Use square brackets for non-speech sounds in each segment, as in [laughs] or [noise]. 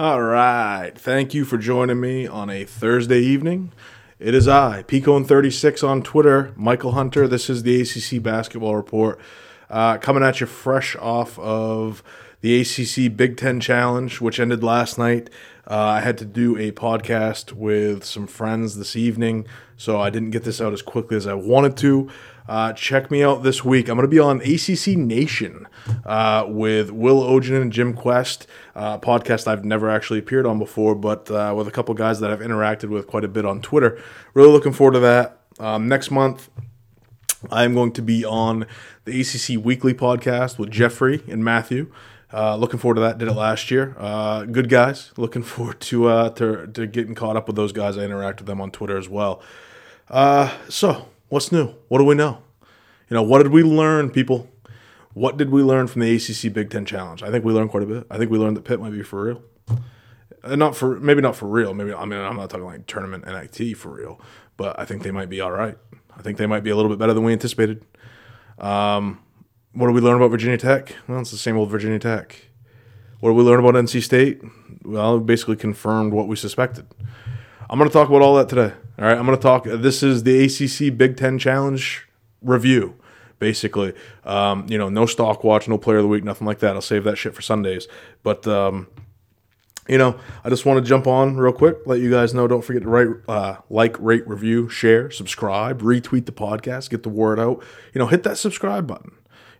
All right. Thank you for joining me on a Thursday evening. It is I, Peacone36 on Twitter, Michael Hunter. This is the ACC Basketball Report. Uh, coming at you fresh off of the ACC Big Ten Challenge, which ended last night. Uh, I had to do a podcast with some friends this evening, so I didn't get this out as quickly as I wanted to. Uh, check me out this week. I'm going to be on ACC Nation uh, with Will Ogen and Jim Quest, uh, podcast I've never actually appeared on before, but uh, with a couple guys that I've interacted with quite a bit on Twitter. Really looking forward to that. Um, next month, I'm going to be on the ACC Weekly podcast with Jeffrey and Matthew. Uh, looking forward to that. Did it last year. Uh, good guys. Looking [laughs] forward to, uh, to to getting caught up with those guys. I interact with them on Twitter as well. Uh, so What's new? What do we know? You know, what did we learn, people? What did we learn from the ACC Big Ten Challenge? I think we learned quite a bit. I think we learned that Pitt might be for real. Uh, not for maybe not for real. Maybe I mean I'm not talking like tournament NIT for real, but I think they might be all right. I think they might be a little bit better than we anticipated. Um, what did we learn about Virginia Tech? Well, it's the same old Virginia Tech. What did we learn about NC State? Well, basically confirmed what we suspected. I'm going to talk about all that today. All right, I'm going to talk. This is the ACC Big Ten Challenge review, basically. Um, you know, no stock watch, no player of the week, nothing like that. I'll save that shit for Sundays. But um, you know, I just want to jump on real quick, let you guys know. Don't forget to write, uh, like, rate, review, share, subscribe, retweet the podcast, get the word out. You know, hit that subscribe button.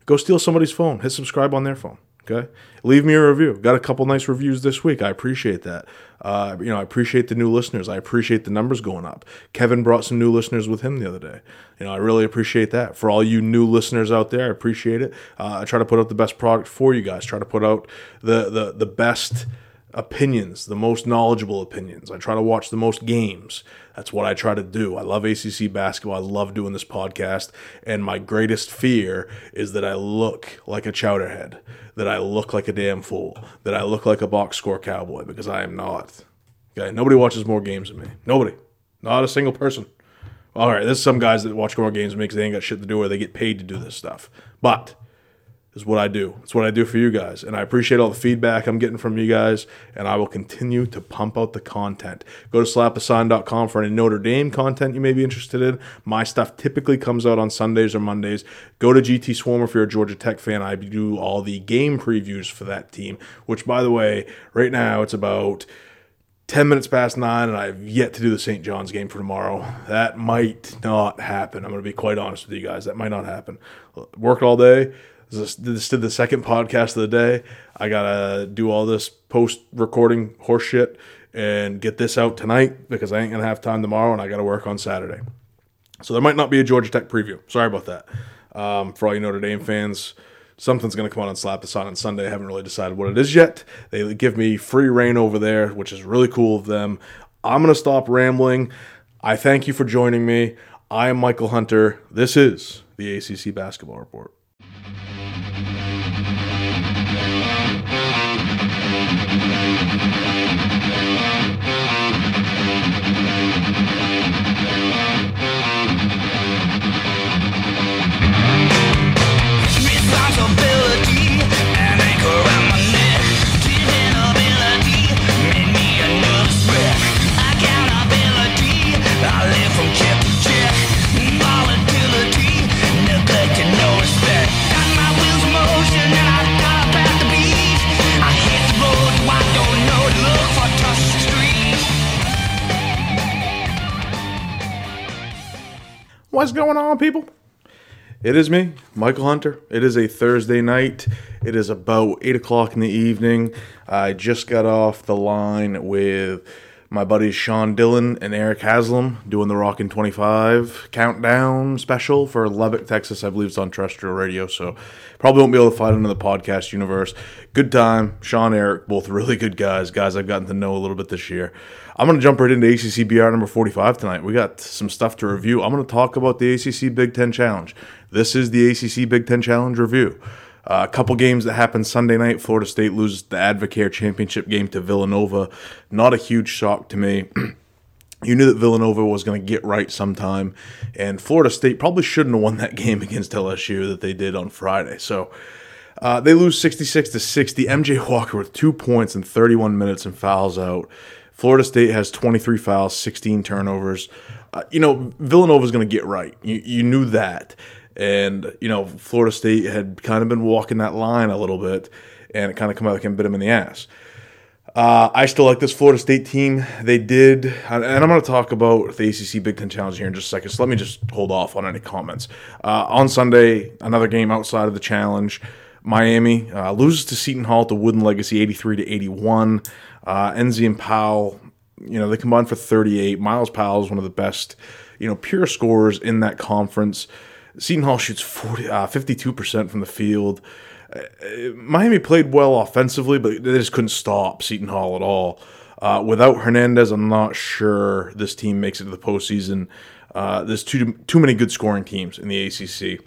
Go steal somebody's phone. Hit subscribe on their phone. Okay, leave me a review. Got a couple nice reviews this week. I appreciate that. Uh, you know, I appreciate the new listeners. I appreciate the numbers going up. Kevin brought some new listeners with him the other day. You know, I really appreciate that. For all you new listeners out there, I appreciate it. Uh, I try to put out the best product for you guys. Try to put out the the the best opinions, the most knowledgeable opinions. I try to watch the most games. That's what I try to do. I love ACC basketball. I love doing this podcast. And my greatest fear is that I look like a chowderhead, that I look like a damn fool, that I look like a box score cowboy because I am not. Okay, nobody watches more games than me. Nobody. Not a single person. All right, there's some guys that watch more games than me because they ain't got shit to do or they get paid to do this stuff. But is what I do. It's what I do for you guys. And I appreciate all the feedback I'm getting from you guys. And I will continue to pump out the content. Go to SlaptheSign.com for any Notre Dame content you may be interested in. My stuff typically comes out on Sundays or Mondays. Go to GT Swarm if you're a Georgia Tech fan. I do all the game previews for that team, which, by the way, right now it's about 10 minutes past nine, and I've yet to do the St. John's game for tomorrow. That might not happen. I'm going to be quite honest with you guys. That might not happen. Worked all day this, this did the second podcast of the day. I gotta do all this post recording horseshit and get this out tonight because I ain't gonna have time tomorrow and I gotta work on Saturday. So there might not be a Georgia Tech preview. Sorry about that. Um, for all you Notre Dame fans, something's going to come on and slap this on on Sunday. I haven't really decided what it is yet. They give me free reign over there, which is really cool of them. I'm going to stop rambling. I thank you for joining me. I am Michael Hunter. This is the ACC Basketball Report. What's going on, people? It is me, Michael Hunter. It is a Thursday night. It is about 8 o'clock in the evening. I just got off the line with my buddies Sean Dillon and Eric Haslam doing the Rockin' 25 countdown special for Lubbock, Texas. I believe it's on terrestrial radio, so probably won't be able to find it in the podcast universe. Good time. Sean, Eric, both really good guys, guys I've gotten to know a little bit this year. I'm going to jump right into ACCBR number 45 tonight. We got some stuff to review. I'm going to talk about the ACC Big Ten Challenge. This is the ACC Big Ten Challenge review. Uh, a couple games that happened Sunday night. Florida State loses the Advocare Championship game to Villanova. Not a huge shock to me. [clears throat] you knew that Villanova was going to get right sometime, and Florida State probably shouldn't have won that [laughs] game against LSU that they did on Friday. So Uh, they lose 66 to 60. MJ Walker with two points in 31 minutes and fouls out. Florida State has 23 fouls, 16 turnovers. Uh, you know, Villanova's going to get right. You, you knew that. And, you know, Florida State had kind of been walking that line a little bit, and it kind of come out and bit him in the ass. Uh, I still like this Florida State team. They did, and I'm going to talk about the ACC Big Ten Challenge here in just a second. So let me just hold off on any comments. Uh, on Sunday, another game outside of the challenge. Miami uh, loses to Seton Hall to Wooden Legacy 83 to 81. Uh, Nzei and Powell, you know, they combined for 38. Myles Powell is one of the best, you know, pure scorers in that conference. Seton Hall shoots 40, uh, 52% from the field. Miami played well offensively, but they just couldn't stop Seton Hall at all. Uh, without Hernandez, I'm not sure this team makes it to the postseason. Uh, there's too too many good scoring teams in the ACC,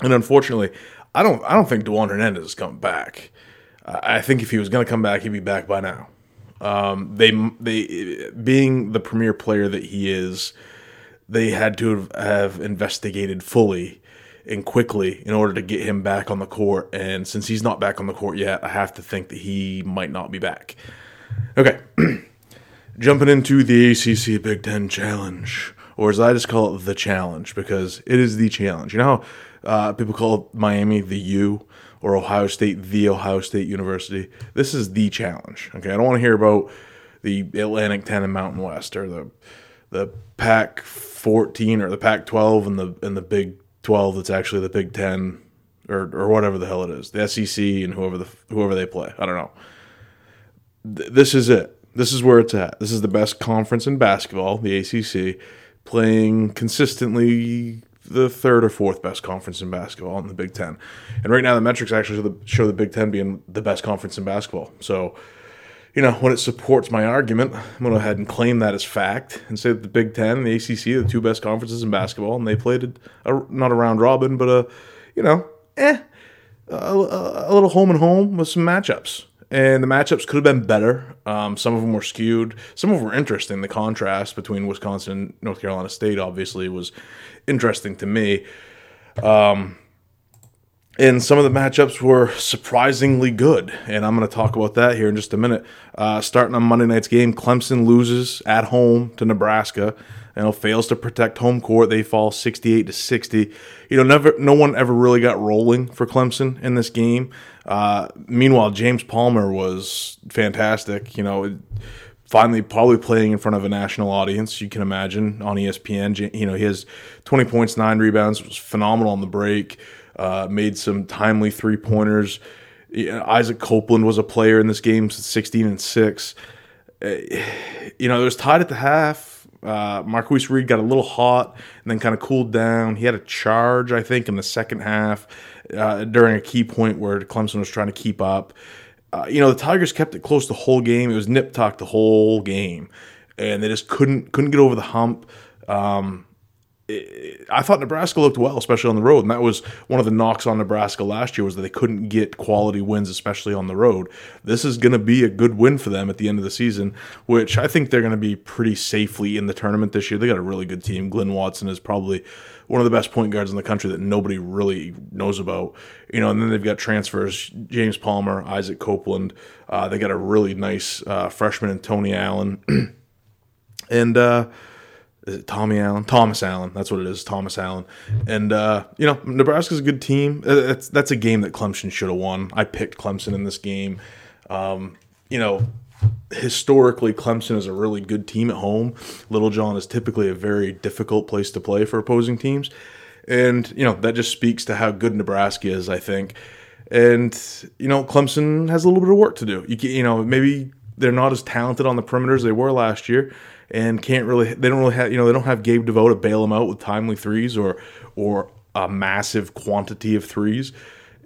and unfortunately, I don't I don't think Dewan Hernandez is coming back. Uh, I think if he was going to come back, he'd be back by now. Um, they they being the premier player that he is, they had to have, investigated fully and quickly in order to get him back on the court. And since he's not back on the court yet, I have to think that he might not be back. Okay. [clears throat] Jumping into the ACC Big Ten Challenge, or as I just call it, the challenge, because it is the challenge. You know uh, people call Miami the U or Ohio State the Ohio State University? This is the challenge. Okay. I don't want to hear about the Atlantic 10 and Mountain West or the the Pac 14 or the Pac 12 and the and the Big 12 that's actually the Big 10 or or whatever the hell it is. The SEC and whoever the whoever they play. I don't know. Th- this is it. This is where it's at. This is the best conference in basketball, the ACC, playing consistently the third or fourth best conference in basketball in the Big Ten. And right now, the metrics actually show the, show the Big Ten being the best conference in basketball. So, you know, when it supports my argument, I'm going to go ahead and claim that as fact and say that the Big Ten the ACC the two best conferences in basketball, and they played a, not a round robin, but a, you know, eh, a, a little home and home with some matchups. And the matchups could have been better. Um, some of them were skewed. Some of them were interesting. The contrast between Wisconsin and North Carolina State obviously was interesting to me. Um, and some of the matchups were surprisingly good. And I'm going to talk about that here in just a minute. Uh, starting on Monday night's game, Clemson loses at home to Nebraska. You know, fails to protect home court. They fall 68 to 60. You know, never, no one ever really got rolling for Clemson in this game. Uh, meanwhile, James Palmer was fantastic. You know, finally probably playing in front of a national audience. You can imagine on ESPN. You know, he has 20 points, nine rebounds, was phenomenal on the break. Uh, made some timely three pointers. Isaac Copeland was a player in this game, 16 and six. Uh, you know, it was tied at the half. Uh, Marcquise Reed got a little hot and then kind of cooled down. He had a charge, I think, in the second half uh, during a key point where Clemson was trying to keep up uh, you know, the Tigers kept it close the whole game. It was nip tuck the whole game, and they just couldn't couldn't get over the hump. Um, I thought Nebraska looked well, especially on the road, and that was one of the knocks on Nebraska last year was that they couldn't get quality wins, especially on the road. This is going to be a good win for them at the end of the season, which I think they're going to be pretty safely in the tournament this year. They got a really good team. Glynn Watson is probably one of the best point guards in the country that nobody really knows about. You know, and then they've got transfers: James Palmer, Isaac Copeland. Uh, they got a really nice uh, freshman in Tony Allen, [clears throat] and uh, Tommy Allen? Thomas Allen. That's what it is. Thomas Allen. And uh, you know, Nebraska's a good team. Uh, that's that's a game that Clemson should have won. I picked Clemson in this game. Um, you know, historically Clemson is a really good team at home. Littlejohn is typically a very difficult place to play for opposing teams. And, you know, that just speaks to how good Nebraska is, I think. And, you know, Clemson has a little bit of work to do. You, you know, maybe they're not as talented on the perimeter as they were last year and can't really, they don't really have, you know, they don't have Gabe DeVoe to bail them out with timely threes or, or a massive quantity of threes.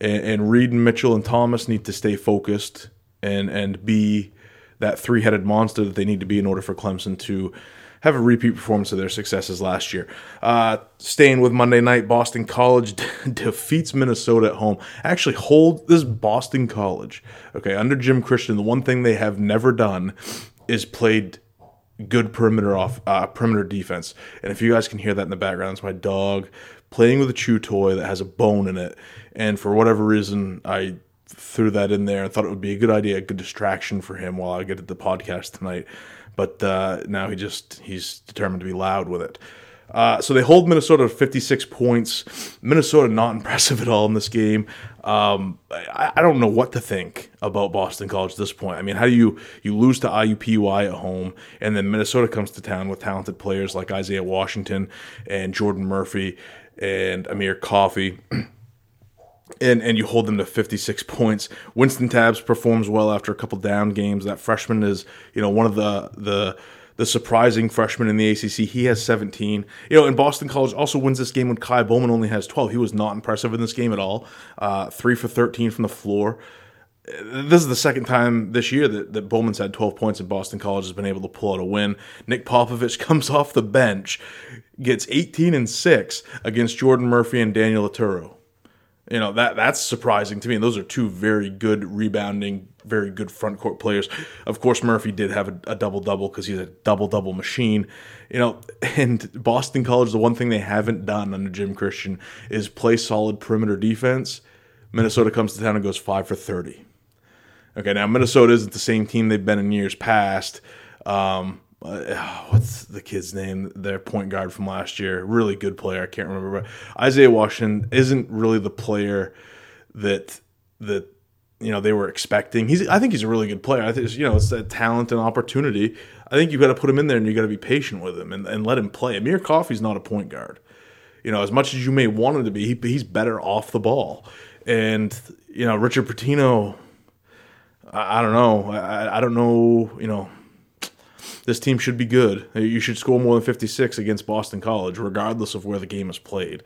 And, and Reed and Mitchell and Thomas need to stay focused and, and be, that three headed monster that they need to be in order for Clemson to have a repeat performance of their successes last year. Uh, staying with Monday night, Boston College [laughs] defeats Minnesota at home. Actually, hold this Boston College. Okay, under Jim Christian, the one thing they have never done is played good perimeter off uh, perimeter defense. And if you guys can hear that in the background, it's my dog playing with a chew toy that has a bone in it. And for whatever reason, I threw that in there and thought it would be a good idea, a good distraction for him while I get at the podcast tonight. But uh, now he just he's determined to be loud with it. Uh, so they hold Minnesota to 56 points. Minnesota not [laughs] impressive at all in this game. Um, I, I, don't know what to think about Boston College at this point. I mean, how do you you lose to IUPUI at home, and then Minnesota comes to town with talented players like Isaiah Washington and Jordan Murphy and Amir Coffey. [clears throat] and and you hold them to 56 [laughs] points. Wynston Tabbs performs well after a couple down games. That freshman is, you know, one of the the the surprising freshman in the ACC. He has 17. You know, and Boston College also wins this game when Ky Bowman only has 12. He was not impressive in this game at all. Uh, three for 13 from the floor. This is the second time this year that, that Bowman's had 12 points and Boston College has been able to pull out a win. Nik Popovic [laughs] comes off the bench, gets 18 and 6 against Jordan Murphy and Daniel Oturu. You know, that that's surprising to me. And those are two very good rebounding, very good front court players. Of course, Murphy did have a, a double double because he's a double double machine. You know, [laughs] and Boston College, the one thing they haven't done under Jim Christian is play solid perimeter defense. Minnesota comes to town and goes five for 30. Okay, now Minnesota isn't the same team they've been in years past. Um, [sighs] what's the kid's name? Their point guard from last year, really good player. I can't remember, but Isaiah Washington isn't really the player that that you know they were expecting. He's I think he's a really good player. I think you know it's that talent and opportunity. I think you've got to put him in there and you've got to be patient with him and, and let him play. Amir Coffey's not a point guard. You know, as much as you may want him to be, he, he's better off the ball. And you know, Richard Pitino, I, I don't know. I, I don't know. You know this team should be good. You should score more than 56 against Boston College, regardless of where the game is played.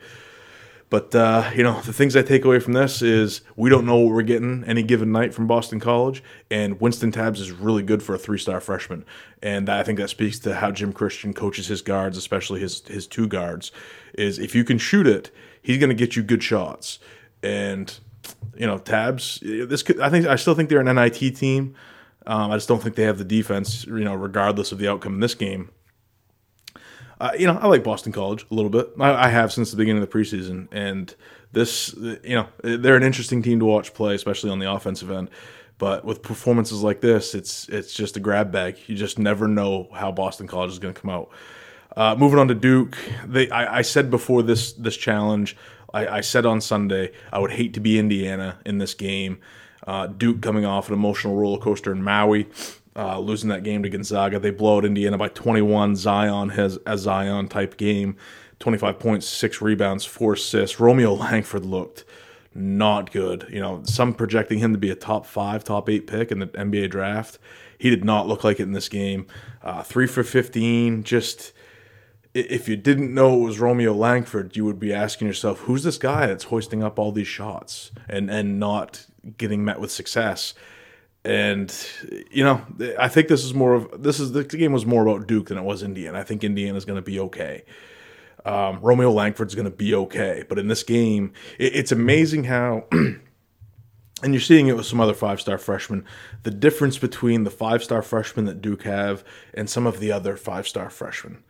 But uh, you know, the things I take away from this is we don't know what we're getting any given night from Boston College, and Wynston Tabbs is really good for a three-star freshman, and I think that speaks to how Jim Christian coaches his guards, especially his his two guards. Is if you can shoot it, he's going to get you good shots, and you know, Tabbs. This could, I think I still think they're an NIT team. Um, I just don't think they have the defense, you know, regardless of the outcome in this game. Uh, you know, I like Boston College a little bit. I, I, have since the beginning of the preseason, and this, you know, they're an interesting team to watch play, especially on the offensive end. But with performances like this, it's it's just a grab bag. You just never know how Boston College is going to come out. Uh, moving on to Duke, they I, I said before this this challenge, I, I, said on Sunday I would hate to be Indiana in this game. Uh, Duke coming off an emotional roller coaster in Maui, uh, losing that game to Gonzaga. They blow out Indiana by 21. Zion has a Zion type game 25 points, six rebounds, four assists. Romeo Langford looked not good. You know, some projecting him to be a top five, top eight pick in the NBA draft. He did not look like it in this game. Uh, three for 15, just if you didn't know it was Romeo Langford, you would be asking yourself, who's this guy that's hoisting up all these shots and and not getting met with success? And you know, I think this is more of this is the game was more about Duke than it was Indiana. I think Indiana is going to be okay. Um, Romeo Langford's going to be okay, but in this game, it, it's amazing how. [clears throat] and you're seeing it with some other five star freshmen. The difference between the five star freshmen that Duke have and some of the other five star freshmen.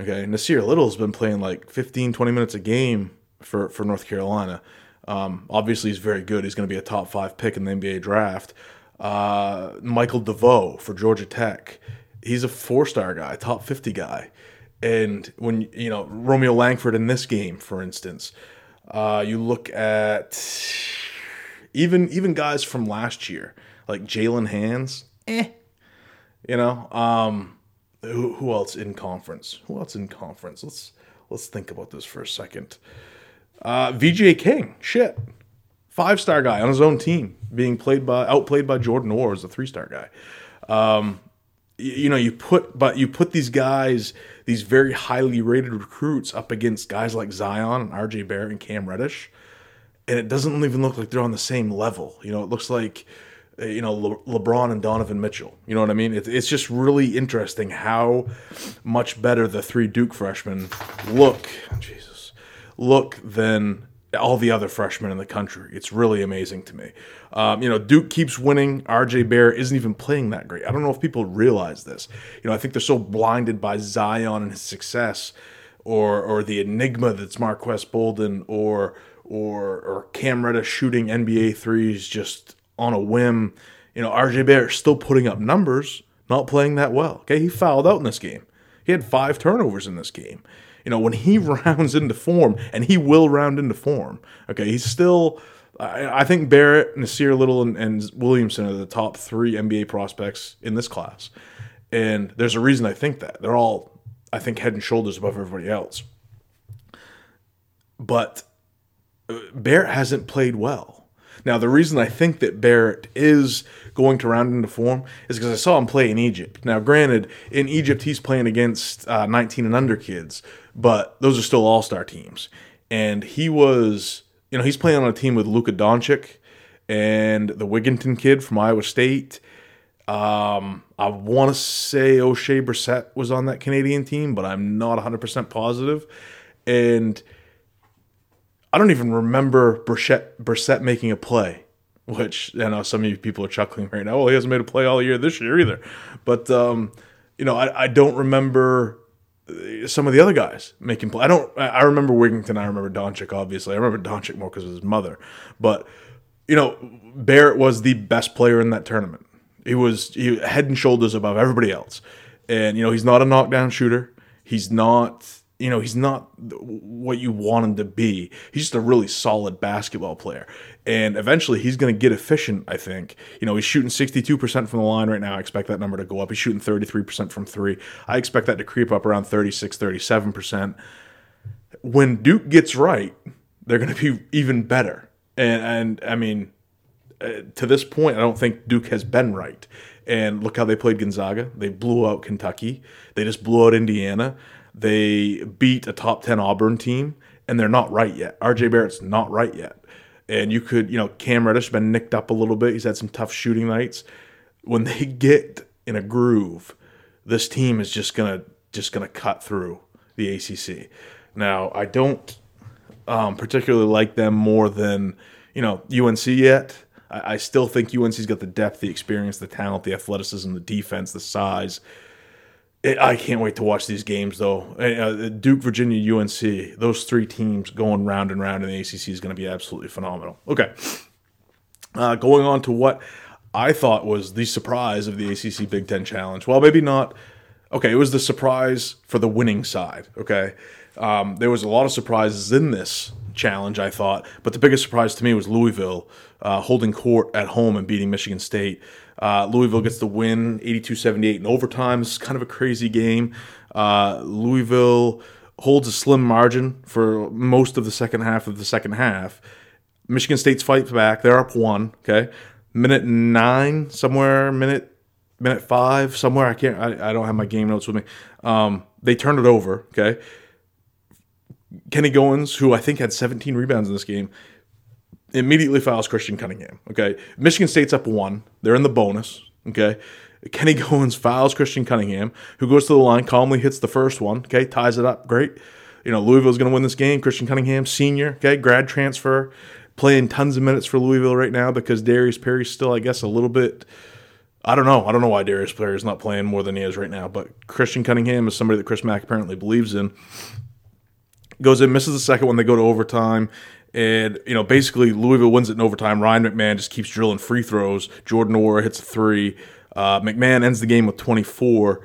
Okay, Nassir Little has been playing like 15, 20 minutes a game for, for North Carolina. Um, obviously, he's very good. He's going to be a top five pick in the NBA draft. Uh, Michael DeVoe for Georgia Tech. He's a four star guy, top 50 guy. And when, you know, Romeo Langford in this game, for instance, uh, you look at even even guys from last year, like Jaylen Hands, eh. You know, um, who, who else in conference? Who else in conference? Let's let's think about this for a second. Uh, VJ King, shit, five star guy on his own team, being played by outplayed by Jordan Nwora as a three star guy. Um, you, you know, you put but you put these guys, these very highly rated recruits, up against guys like Zion and RJ Barrett and Cam Reddish, and it doesn't even look like they're on the same level. You know, it looks like uh, you know Le- LeBron and Donovan Mitchell. You know what I mean? It, it's just really interesting how much better the three Duke freshmen look. Jesus, look than all the other freshmen in the country. It's really amazing to me. Um, you know, Duke keeps winning. RJ Barrett isn't even playing that great. I don't know if people realize this. You know, I think they're so blinded by Zion and his success or or the enigma that's Marques Bolden or or or Cam Reddish shooting NBA threes just on a whim. You know, RJ Barrett still putting up numbers, not playing that well. Okay, he fouled out in this game. He had five turnovers in this game. You know, when he [laughs] rounds into form, and he will round into form. Okay, he's still. I, think Barrett, Nassir Little, and, and Williamson are the top three NBA prospects in this class. And there's a reason I think that. They're all, I think, head and shoulders above everybody else. But uh, Barrett hasn't played well. Now, the reason I think that Barrett is going to round into form is because I saw him play in Egypt. Now, granted, in Egypt, he's playing against uh, 19 and under kids, but those are still all star teams. And he was, you know, he's playing on a team with Luka Doncic and the Wigginton kid from Iowa State. Um, I want to say Oshae Brissett was on that Canadian team, but I'm not 100% positive. And I don't even remember Brissett, making a play, which I know some of you people are chuckling right now. Well, he hasn't made a play all year this year either. But, um, you know, I, I don't remember uh, some of the other guys making play. I don't. I remember Wigginton. I remember Doncic. Obviously, I remember Doncic more because of his mother. But you know, Barrett was the best player in that tournament. He was he, head and shoulders above everybody else. And you know, he's not a knockdown shooter. He's not you know, he's not what you want him to be. He's just a really solid basketball player. And eventually he's going to get efficient, I think. You know, he's shooting 62% from the line right now. I expect that number to go up. He's shooting 33% from three. I expect that to creep up around 36, 37%. When Duke gets right, they're going to be even better. And, and I mean, uh, to this point, I don't think Duke has been right. And look how they played Gonzaga. They blew out Kentucky. They just blew out Indiana. They beat a top 10 Auburn team, and they're not right yet. RJ Barrett's not right yet. And you could, you know, Cam Reddish been nicked up a little bit. He's had some tough shooting nights. When they [laughs] get in a groove, this team is just gonna just gonna cut through the ACC. Now, I don't um, particularly like them more than you know UNC yet. I, I still think UNC's got the depth, the experience, the talent, the athleticism, the defense, the size. I can't wait to watch these games, though. Uh, Duke, Virginia, UNC, those three teams going round and round in the ACC is going to be absolutely phenomenal. Okay. Uh, going on to what I thought was the surprise of the ACC Big Ten Challenge. Well, maybe not. Okay, it was the surprise for the winning side. Okay. Um, there was a lot of surprises in this challenge, I thought. But the biggest surprise to me was Louisville uh, holding court at home and beating Michigan State. Uh, Louisville gets the win 82 78 in overtime. Is kind of a crazy game. Uh, Louisville holds a slim margin for most of the second half of the second half. Michigan State's fight back. They're up one. Okay. Minute nine, somewhere, minute minute five, somewhere. I can't, I, I don't have my game notes with me. Um, they turned it over. Okay. Kenny Goins, who I think had 17 rebounds in this game, immediately fouls Christian Cunningham. Okay. Michigan State's up one. They're in the bonus. Okay. Kenny [laughs] Goins fouls Christian Cunningham, who goes to the line, calmly hits the first one. Okay. Ties it up. Great. You know, Louisville's going to win this game. Christian Cunningham, senior. Okay. Grad transfer. Playing tons of minutes for Louisville right now because Darius Perry's still, I guess, a little bit. I don't know. I don't know why Darius Perry is not playing more than he is right now. But Christian Cunningham is somebody that Chris Mack apparently believes in goes in, misses the second one. They go to overtime. And, you know, basically Louisville wins it in overtime. Ryan McMahon just keeps drilling free throws. Jordan Nwora hits a three. Uh, McMahon ends the game with 24.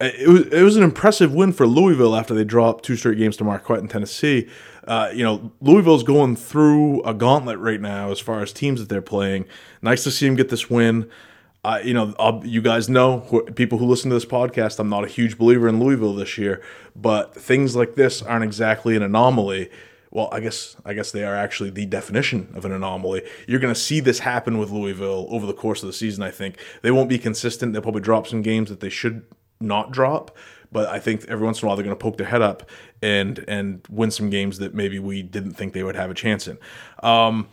It was, it was an impressive win for Louisville after they dropped two straight games to Marquette in Tennessee. Uh, you know, Louisville's going through a gauntlet right now as far as teams that they're playing. Nice to see them get this win. You know, I'll, you guys know people who listen to this podcast. I'm not a huge believer in Louisville this year, but things like this aren't exactly an anomaly. Well, I guess I guess they are actually the definition of an anomaly. You're going to see this happen with Louisville over the course of the season. I think they won't be consistent. They'll probably drop some games that they should not drop, but I think every once in a while they're going to poke their head up and and win some games that maybe we didn't think they would have a chance in. Um,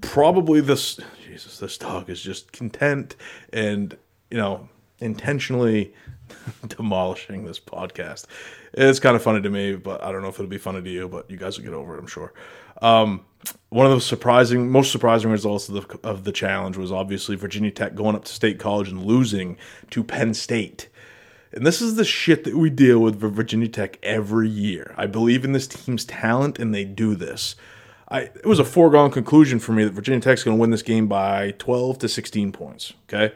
probably this Jesus, this dog is just content and, you know, intentionally [laughs] demolishing this podcast. It's kind of funny to me, but I don't know if it'll be funny to you, but you guys will get over it, I'm sure. Um, one of the surprising, most surprising results of the, of the challenge was obviously Virginia Tech going up to State College and losing to Penn State. And this is the shit that we deal with for Virginia Tech every year. I believe in this team's talent, and they do this. I, it was a foregone conclusion for me that Virginia Tech's going to win this game by 12 to 16 points. Okay,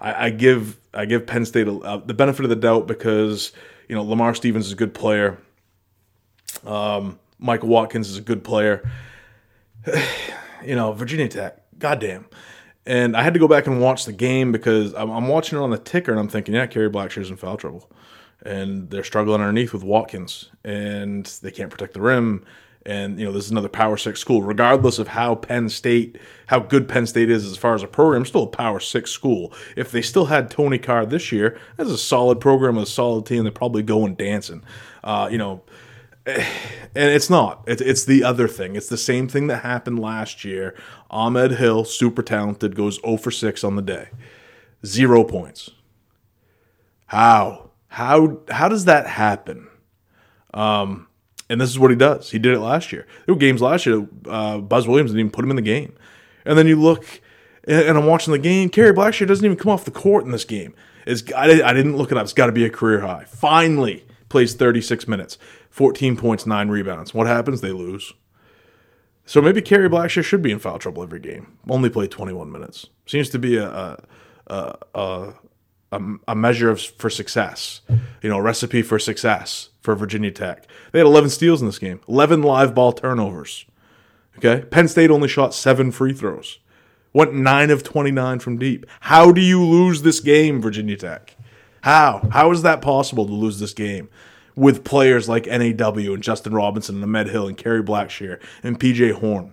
I, I give I give Penn State a, the benefit of the doubt because you know Lamar Stevens is a good player. Um, Michael Watkins is a good player. [sighs] you know Virginia Tech, goddamn. And I had to go back and watch the game because I'm, I'm watching it on the ticker and I'm thinking, yeah, Kerry Blackshear's in foul trouble. And they're struggling underneath with Watkins and they can't protect the rim. And, you know, this is another Power Six school, regardless of how Penn State, how good Penn State is as far as a program, still a Power Six school. If they still had Tony Carr this year, that's a solid program, a solid team. They're probably going dancing. Uh, you know, [sighs] and it's not. It's, it's the other thing. It's the same thing that happened last year. Ahmed Hill, super talented, goes 0 for 6 on the day. Zero points. How? How how does that happen? Um, and this is what he does. He did it last year. There were games last year. Uh, Buzz Williams didn't even put him in the game. And then you look, and I'm watching the game. Kerry Blackshear doesn't even come off the court in this game. It's, I, I didn't look it up. It's got to be a career high. Finally, plays 36 minutes. 14 points, nine rebounds. What happens? They lose. So maybe Kerry Blackshear should be in foul trouble every game. Only played 21 minutes. Seems to be a a, a, a, a measure of, for success. You know, a recipe for success for Virginia Tech. They had 11 steals in this game, 11 live ball turnovers. Okay, Penn State only shot seven free throws, went nine of 29 from deep. How do you lose this game, Virginia Tech? How? How is that possible to lose this game? with players like NAW and Justin Robinson and Ahmed Hill and Kerry Blackshear and PJ Horne?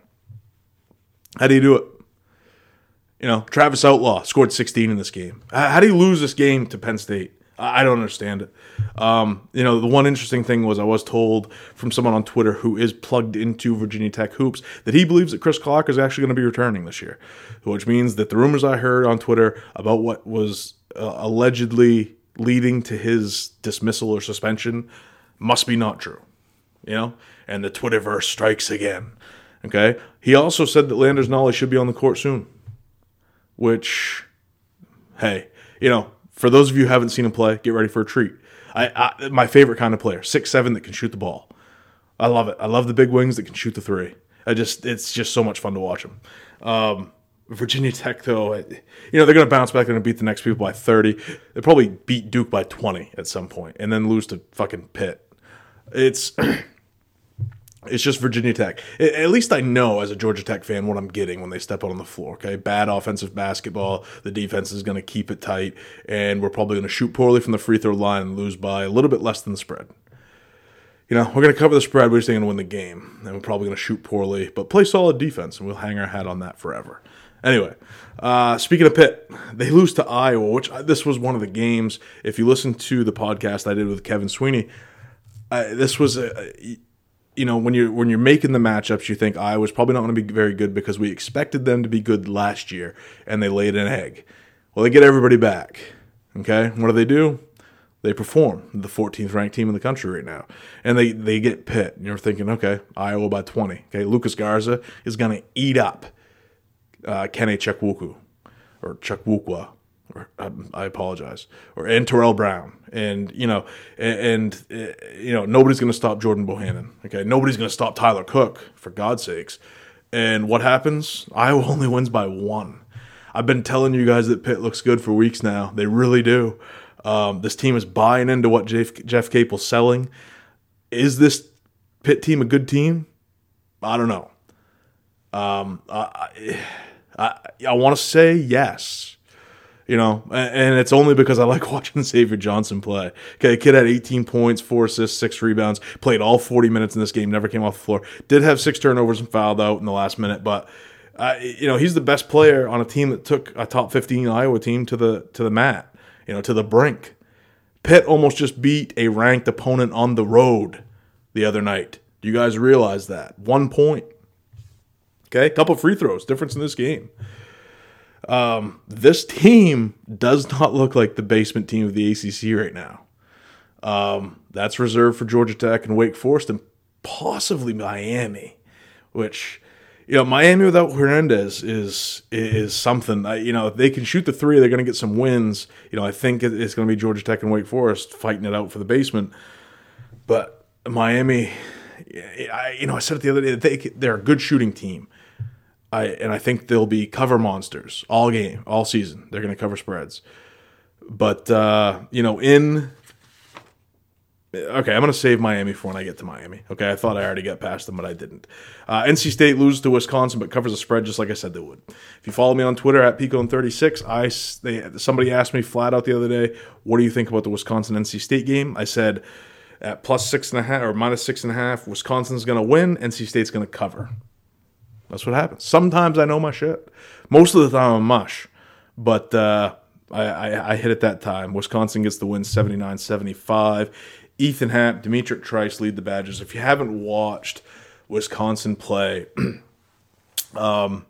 How do you do it? You know, Travis Outlaw scored 16 in this game. How do you lose this game to Penn State? I don't understand it. Um, you know, the one interesting thing was I was told from someone on Twitter who is plugged into Virginia Tech hoops that he believes that Chris Clark is actually going to be returning this year, which means that the rumors I heard on Twitter about what was uh, allegedly leading to his dismissal or suspension must be not true. You know? And the Twitterverse strikes again. Okay? He also said that Landers Nolley should be on the court soon. Which, hey, you know, for those of you who haven't seen him play, get ready for a treat. I, I my favorite kind of player, six seven that can shoot the ball. I love it. I love the big wings that can shoot the three. I just it's just so much fun to watch him. Um, Virginia Tech, though, you know, they're going to bounce back. They're going to beat the next people by 30. They'll probably beat Duke by 20 at some point and then lose to fucking Pitt. It's. [clears throat] It's just Virginia Tech. At least I know as a Georgia Tech fan what I'm getting when they step out on the floor. Okay, bad offensive basketball. The defense is going to keep it tight, and we're probably going to shoot poorly from the free throw line and lose by a little bit less than the spread. You know, we're going to cover the spread. We're just going to win the game, and we're probably going to shoot poorly, but play solid defense, and we'll hang our hat on that forever. Anyway, uh, speaking of Pitt, they lose to Iowa, which uh, this was one of the games. If you listen to the podcast I did with Kevin Sweeney, uh, this was a, you know when you're when you're making the matchups, you think Iowa's probably not going to be very good because we expected them to be good last year, and they laid an egg. Well, they get everybody back. Okay, what do they do? They perform. The 14th ranked team in the country right now, and they they get Pitt. And you're thinking, okay, Iowa by 20. Okay, Lucas Garza is going to eat up uh, Kene Chukwu or Chukwukwa, or um, I apologize, or and Terrell Brown, and you know, and, and uh, you know, nobody's going to stop Jordan Bohannon. Okay, nobody's going to stop Tyler Cook for God's sakes. And what happens? [laughs] Iowa only wins by one. I've been telling you guys that Pitt looks good for weeks now. They really do. Um, this team is buying into what Jeff, Jeff Capel's selling. Is this Pitt team a good team? I don't know. Um, I, I, [sighs] I want to say yes. You know, and it's only because I like [laughs] watching Xavier Johnson play. Okay, kid had 18 points, four assists, six rebounds, played all 40 minutes in this game, never came off the floor. Did have six turnovers and fouled out in the last minute, but uh, you know he's the best player on a team that took a top 15 Iowa team to the to the mat, you know, to the brink. Pitt almost just beat a ranked opponent on the road the other night. Do you guys realize that? One point. Okay, a couple free throws, difference in this game. Um, this team does not look like the basement team of the ACC right now. Um, that's reserved for Georgia Tech and Wake Forest and possibly Miami, which you know, Miami without Hernandez is is something. I, you know, if they can shoot the three, they're going to get some wins. You know, I think it's going to be Georgia Tech and Wake Forest fighting it out for the basement. But Miami, I, you know, I said it the other day. They they're a good shooting team. I and I think they'll be cover monsters all game, all season. They're going to cover spreads. But uh, you know, in Okay, I'm going to save Miami for when I get to Miami. Okay, I thought I already got past them, but I didn't. Uh, NC State loses to Wisconsin, but covers the spread just like I said they would. If you follow me on Twitter at Peacone36, I they somebody asked me flat out the other day, "What do you think about the Wisconsin NC State game?" I said at plus six and a half or minus six and a half, Wisconsin's going to win, NC State's going to cover. That's what happens. Sometimes I know my shit. Most of the time I'm mush, but uh, I, I, I hit it that time. Wisconsin gets the win 79 75. Ethan Happ, D'Mitrik Trice lead the Badgers. If you haven't watched Wisconsin play, [clears throat] um,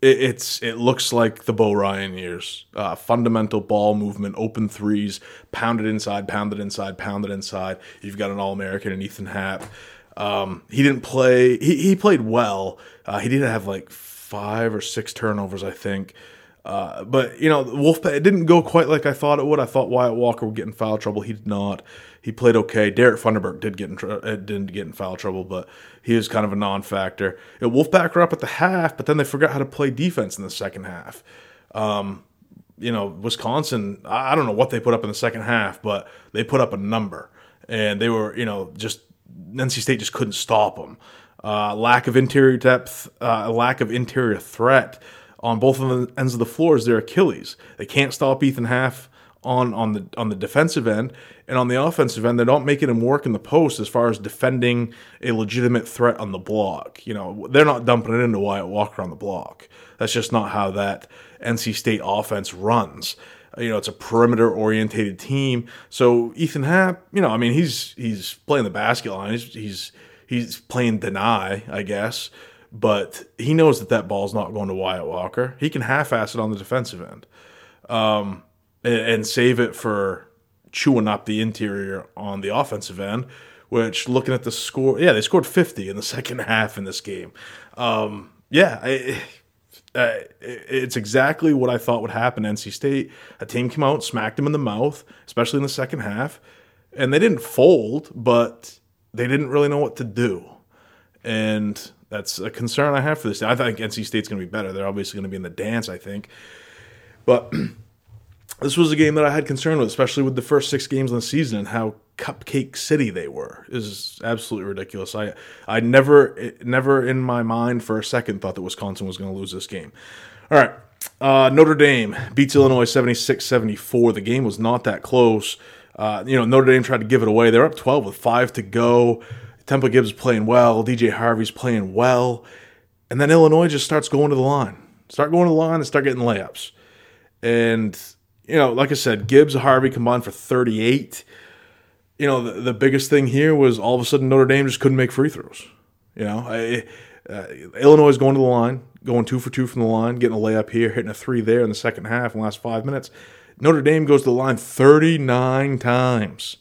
it, it's it looks like the Bo Ryan years. Uh, fundamental ball movement, open threes, pounded inside, pounded inside, pounded inside. You've got an All American and Ethan Happ. Um, he didn't play. He, he played well. Uh, he didn't have like five or six turnovers, I think. Uh, but you know, Wolfpack it didn't go quite like I thought it would. I thought Wyatt Walker would get in foul trouble. He did not. He played okay. Derek Funderburk did get in tr- uh, didn't get in foul trouble, but he was kind of a non-factor. Know, Wolfpack were up at the half, but then they forgot how to play defense in the second half. Um, you know, Wisconsin. I don't know what they put up in the second half, but they put up a number, and they were you know just NC State just couldn't stop them. Uh, lack of interior depth, uh, lack of interior threat on both of the ends of the floor is their Achilles. They can't stop Ethan Happ on on the on the defensive end, and on the offensive end, they're not making him work in the post as far as defending a legitimate threat on the block. You know, they're not dumping it into Wyatt Walker on the block. That's just not how that NC State offense runs. You know, it's a perimeter orientated team. So Ethan Happ, you know, I mean, he's he's playing the basket line. He's he's he's playing deny, I guess but he knows that that ball's not going to Wyatt Walker. He can half-ass it on the defensive end, um, and, and, save it for chewing up the interior on the offensive end. Which, looking at the score, yeah, they scored 50 in the [laughs] second half in this game. Um, yeah, I, uh, it's exactly what I thought would happen. NC State, a team came out, smacked him in the mouth, especially in the second half, and they didn't fold, but they didn't really know what to do. And that's a concern I have for this. I think NC State's going to be better. They're obviously going to be in the dance, I think. But [clears throat] this was a game that I had concern with, especially with the first six games in the season and how cupcake city they were. is absolutely ridiculous. I I never never in my mind for a second thought that Wisconsin was going to lose this game. All right. Uh, Notre Dame beats Illinois 76-74. The game was not that close. Uh, you know, Notre Dame tried to give it away. They're up 12 with 5 to go. Temple Gibbs playing well, DJ Harvey's playing well, and then Illinois just starts going to the line. Start going to the line and start getting layups. And, you know, like I said, Gibbs and Harvey combined for 38. You know, the, the biggest thing here was all of a sudden Notre Dame just couldn't make free throws. You know, I, uh, Illinois is going to the line, going two for two from the line, getting a layup here, hitting a three there in the second half in the last five minutes. Notre Dame goes to the line 39 times,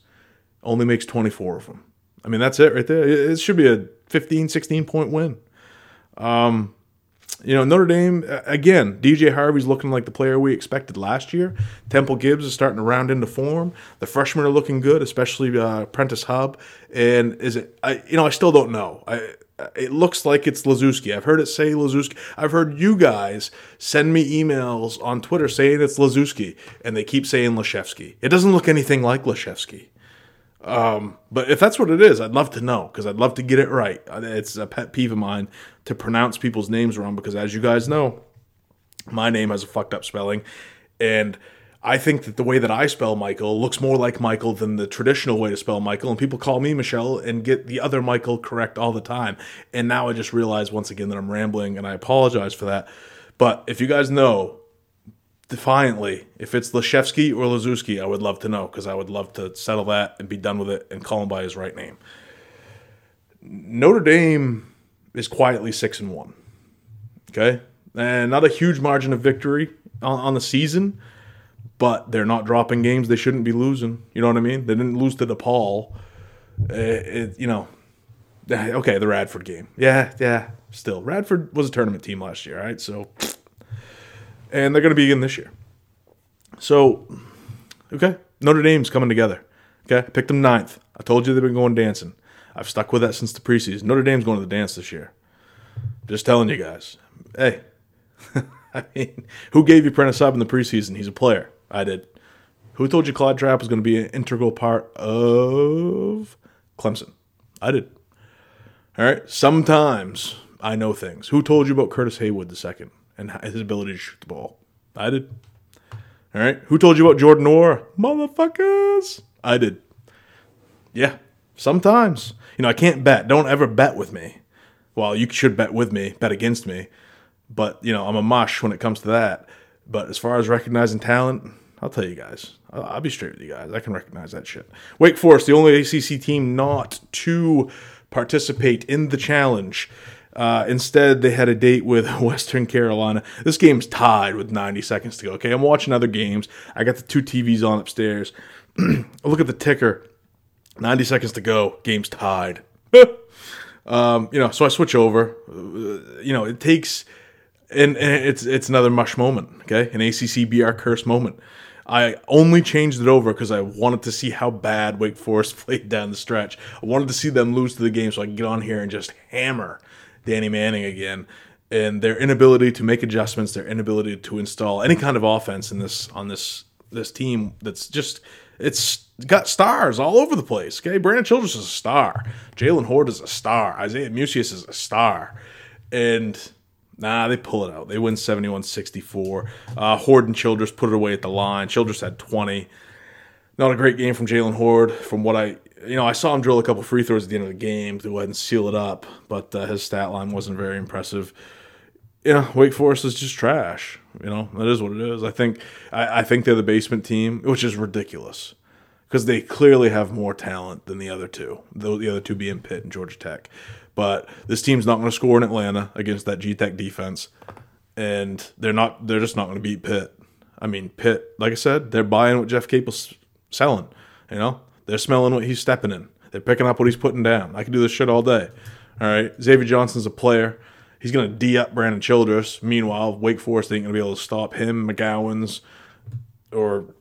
only makes 24 of them. I mean, that's it right there. It should be a 15, 16 point win. Um, you know, Notre Dame, again, DJ Harvey's looking like the player we expected last year. Temple Gibbs is starting to round into form. The freshmen are looking good, especially uh, Prentiss Hubb. And is it, I, you know, I still don't know. I, it looks like it's Lazuski. I've heard it say Lazuski. I've heard you guys send me emails on Twitter saying it's Lazuski, and they keep saying Laszewski. It doesn't look anything like Laszewski. Um, but if that's what it is, I'd love to know because I'd love to get it right. It's a pet peeve of mine to pronounce people's names wrong because, as you guys know, my name has a fucked up spelling, and I think that the way that I spell Michael looks more like Michael than the traditional way to spell Michael, and people call me Michelle and get the other Michael correct all the time. And now I just realize once again that I'm rambling, and I apologize for that. But if you guys know defiantly if it's Lashevsky or Laszewski, I would love to know because I would love to settle that and be done with it and call him by his right name. Notre Dame is quietly six and one. Okay, and not a huge margin of victory on, on the season, but they're not dropping games they shouldn't be losing. You know what I mean? They didn't lose to DePaul. It, it, you know, eh, Okay, the Radford game. Yeah, yeah. Still, Radford was a tournament team last year, right? So, and they're going to be again this year. So, okay, Notre Dame's coming together. Okay, picked them ninth. I told you they've been going dancing. I've stuck with that since the preseason. Notre Dame's going to the dance this year. Just telling you guys. Hey, [laughs] I mean, who gave you Prentiss Hubb in the preseason? He's a player. I did. Who told you Clyde Trapp was going to be an integral part of Clemson? I did. All right. Sometimes I know things. Who told you about Curtis Haywood the second and his ability to shoot the ball? I did. All right. Who told you about Jordan Nwora? Motherfuckers. I did. Yeah. Sometimes. You know, I can't bet. Don't ever bet with me. Well, you should bet with me, bet against me. But, you know, I'm a mush when it comes to that. But as far as recognizing talent, I'll tell you guys. I'll, I'll be straight with you guys. I can recognize that shit. Wake Forest, the only ACC team not to participate in the challenge. Uh, instead, they had a date with [laughs] Western Carolina. This game's tied with 90 seconds to go. Okay, I'm watching other games. I got the two TVs on upstairs. [clears throat] look at the ticker. 90 seconds to go. Game's tied. [laughs] um, you know, so I switch over. Uh, you know, it takes, and, and it's it's another mush moment. Okay, an ACC BR curse moment. I only changed it over because I wanted to see how bad Wake Forest [laughs] played down the stretch. I wanted to see them lose to the game so I could get on here and just hammer Danny Manning again. And their inability to make adjustments, their inability to install any kind of offense in this on this this team that's just it's got stars all over the place. Okay, Brandon Childress is a star. Jaylen Hoard is a star. Isaiah Mucius is a star. And Nah, they pull it out. They win 71 64. Uh, Hoard and Childress put it away at the line. Childress had 20. Not a great game from Jaylen Hoard. From what I, you know, I saw him drill a couple free throws at the end of the game to go ahead and seal it up, but uh, his stat line wasn't very impressive. Yeah, Wake Forest is just trash. You know, that is what it is. I think I, I think they're the basement team, which is ridiculous because they clearly have more talent than the other two. The, the other two being Pitt and Georgia Tech. But this team's not going to score in Atlanta against that G Tech defense, and they're not. They're just not going to beat Pitt. I mean, Pitt, like I said, they're buying what Jeff Capel's selling. You know, they're smelling what he's stepping in. They're picking up what he's putting down. I can do this shit all day. All right, Xavier Johnson's a player. He's going to D up Brandon Childress. Meanwhile, Wake Forest ain't going to be able to stop him, McGowens, or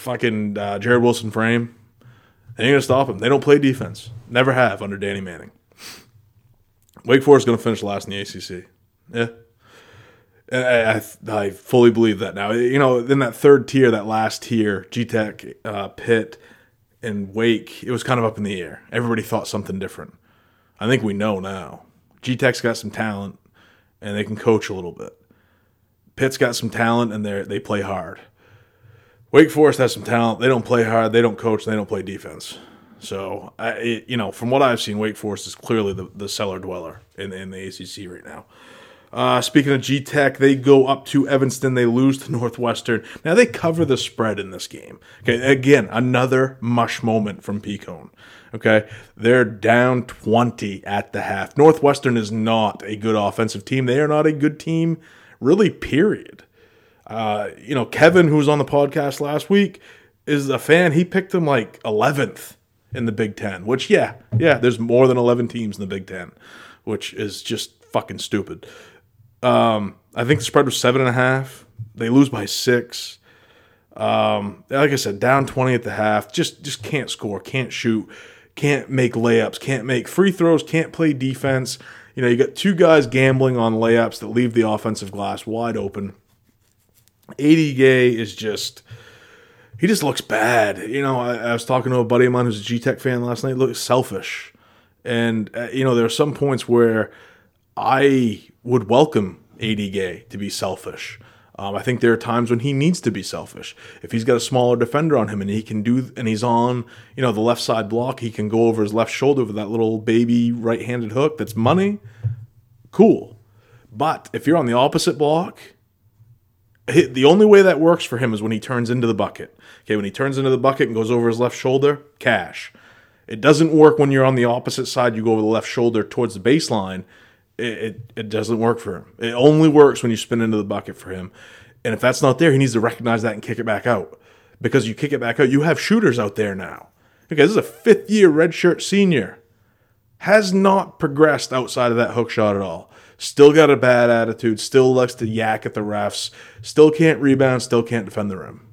fucking uh, Jared Wilson-Frame. They ain't going to stop him. They don't play defense. Never have under Danny Manning. Wake Forest is going to finish last in the ACC. Yeah. I, I, I, fully believe that now. You know, in that third tier, that last tier, G Tech, uh, Pitt, and Wake, it was kind of up in the air. Everybody thought something different. I think we know now. G Tech's got some talent, and they can coach a little bit. Pitt's got some talent, and they they play hard. Wake Forest has some talent. They don't play hard. They don't coach. They don't play defense. So, I, it, you know, from what I've seen, Wake Forest is clearly the, the cellar dweller in, in the ACC right now. Uh, speaking of G Tech, they go up to Evanston. They lose to [laughs] Northwestern. Now they cover the spread in this game. Okay, again, another mush moment from Picone. Okay, they're down 20 at the half. Northwestern is not a good offensive team. They are not a good team, really, period. Uh, you know, Kevin, who was on the podcast last week, is a fan. He picked them like 11th in the Big Ten, which, yeah, yeah, there's more than 11 teams in the Big Ten, which is just fucking stupid. Um, I think the spread was seven and a half. They lose by six. Um, like I said, down 20 at the half. Just, just can't score, can't shoot, can't make layups, can't make free throws, can't play defense. You know, you got two guys gambling on layups that leave the offensive glass wide open. AD Gueye is just he just looks bad. You know, I, I was talking to a buddy of mine who's a G Tech fan last night. Looks selfish, and uh, you know there are some points where I would welcome AD Gueye to be selfish. Um, I think there are times when he needs to be selfish. If he's got a smaller defender on him and he can do, and he's on, you know, the left side block, he can go over his left shoulder with that little baby right-handed hook. That's money. Cool. But if you're on the opposite block the only way that works for him is when he turns into the bucket. Okay, when he turns into the bucket and goes over his left shoulder, cash. It doesn't work when you're on the opposite side. You go over the left shoulder towards the baseline. It, it, it doesn't work for him. It only works when you spin into the bucket for him. And if that's not there, he needs to recognize that and kick it back out. Because you kick it back out, you have shooters out there now. Okay, this is a fifth year redshirt senior. has not progressed outside of that hook shot at all. Still got a bad attitude, still likes to yak at the refs, still can't rebound, still can't defend the rim.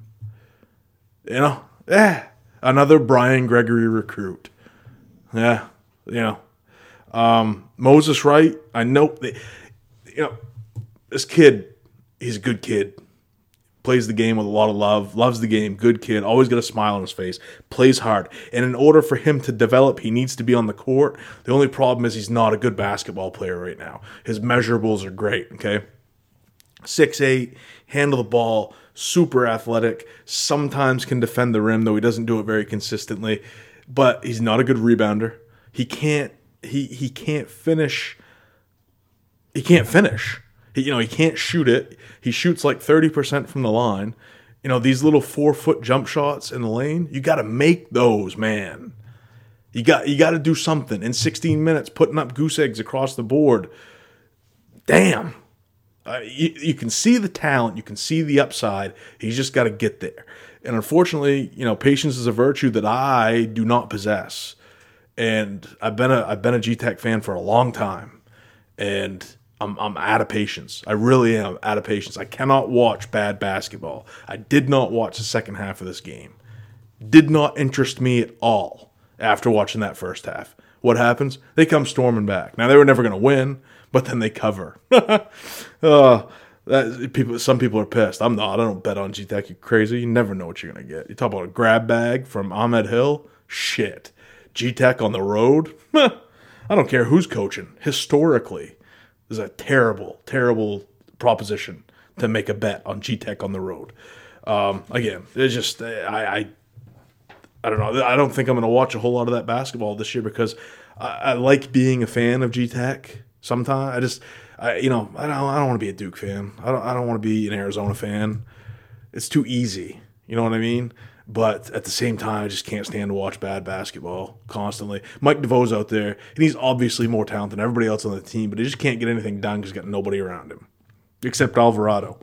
You know, eh, another Brian Gregory recruit. Yeah, you know. Um, Moses Wright, I know, they, you know, this kid, he's a good kid plays the game with a lot of love, loves the game, good kid, always got a smile on his face, plays hard. And in order for him to develop, he needs to be on the court. The only problem is he's not a good basketball player right now. His measurables are great, okay? Six eight, handle the ball, super athletic, sometimes can defend the rim, though he doesn't do it very consistently. But he's not a good rebounder. He can't he he can't finish he can't finish. He, you know, he can't shoot it. He shoots like 30% from the line. You know, these little four foot jump shots in the lane, you got to make those, man. You got you got to do something in 16 minutes, putting up goose eggs across the board. Damn, uh, you, you can see the talent, you can see the upside. He's just got to get there. And unfortunately, you know, patience is a virtue that I do not possess. And I've been a I've been a G Tech fan for a long time, and I'm, I'm out of patience. I really am out of patience. I cannot watch bad basketball. I did not watch the second half of this game. Did not interest me at all after watching that first half. What happens? They come storming back. Now they were never going to win, but then they cover. [laughs] uh, that, people, some people are pissed. I'm not. I don't bet on G Tech. You crazy? You never know what you're going to get. You talk about a grab bag from Ahmed Hill. Shit. G Tech on the road. [laughs] I don't care who's coaching. Historically, is a terrible, terrible proposition to make a bet on G Tech on the road. Um, again, it's just I, I, I don't know. I don't think I'm going to watch a whole lot of that basketball this year because I, I like being a fan of G Tech. Sometimes I just, I, you know, I don't, I don't want to be a Duke fan. I don't, I don't want to be an Arizona fan. It's too easy. You know what I mean? But at the same time, I just can't stand to watch bad basketball constantly. Mike DeVoe's out there, and he's obviously more talented than everybody else on the team, but he just can't get anything done because he's got nobody around him, except Alvarado.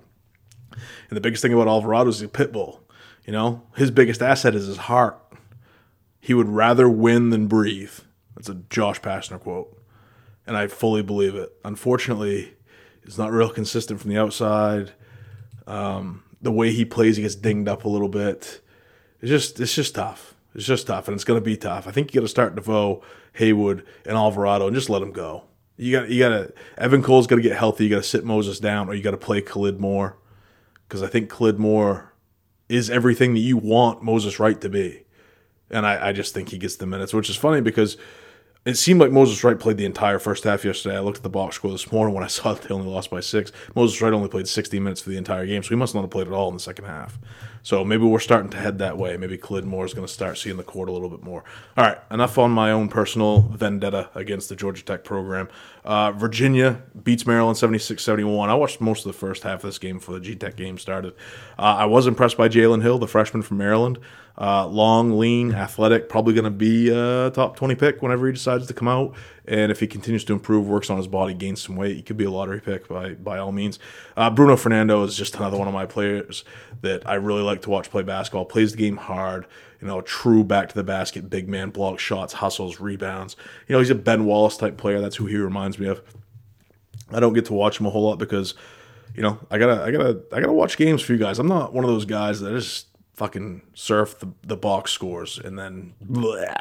And the biggest thing about Alvarado is he's a pit bull. You know, his biggest asset is his heart. He would rather win than breathe. That's a Josh Pastner quote. And I fully believe it. Unfortunately, it's not real consistent from the outside. Um, the way he plays, he gets dinged up a little bit it's just it's just tough. It's just tough, and it's going to be tough. I think you got to start DeVoe, Haywood, and Alvarado, and just let them go. You got you got to Evan Cole's got to get healthy. You got to sit Moses down, or you got to play Khalid Moore, because I think Khalid Moore is everything that you want Moses Wright to be, and I, I just think he gets the minutes, which is funny because it seemed like Moses Wright played the entire first half yesterday. I looked at the box score this morning when I [laughs] saw that they only lost by six. Moses Wright only played 60 minutes for the entire game, so he must not have played at all in the second half. So maybe we're starting to head that way. Maybe Khalid Moore is going to start seeing the court a little bit more. All right, enough on my own personal vendetta against the Georgia Tech program. Uh, Virginia beats Maryland 76 71. I watched most of the first half of this game before the G Tech game started. Uh, I was impressed by Jalen Hill, the freshman from Maryland. Uh, long, lean, athletic, probably going to be a top 20 pick whenever he decides to come out. And if he continues to improve, works on his body, gains some weight, he could be a lottery pick by by all means. Uh, Bruno Fernando is just another one of my players that I really like to watch play basketball. Plays the game hard, you know, true back to the basket, big man, block shots, hustles, rebounds. You know, he's a Ben Wallace type player. That's who he reminds me of. I don't get to watch him a whole lot because, you know, I gotta, I gotta, I gotta watch games for you guys. I'm not one of those guys that just fucking surf the, the box scores and then bleh,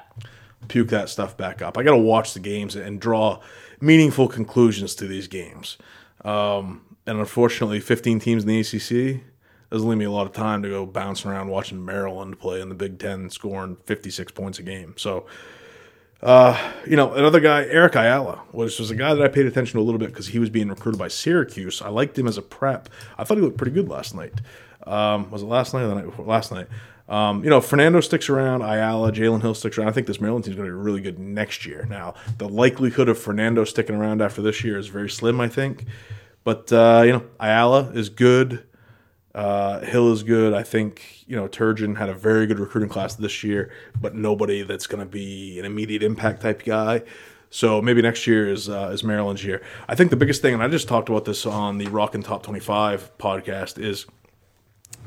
puke that stuff back up. I got to watch the games and draw meaningful conclusions to these games. Um, and unfortunately, 15 teams in the ACC doesn't leave me a lot of time to go bouncing around watching Maryland play in the Big Ten, scoring 56 points a game. So, uh, you know, another guy, Eric Ayala, was, was a guy that I paid attention to a little bit because he was being recruited by Syracuse. I liked him as a prep. I thought he looked pretty good last night. Um, was it last night or the night before? Last night. Um, you know, Fernando sticks around, Ayala, Jalen Hill sticks around. I think this Maryland team is going to be really good next year. Now, the likelihood of Fernando sticking around after this year is very slim, I think. But, uh, you know, Ayala is good. Uh, Hill is good. I think, you know, Turgeon had a very good recruiting class this year, but nobody that's going to be an immediate impact type guy. So maybe next year is uh, is Maryland's year. I think the biggest thing, and I just talked about this on the Rockin' Top 25 podcast, is –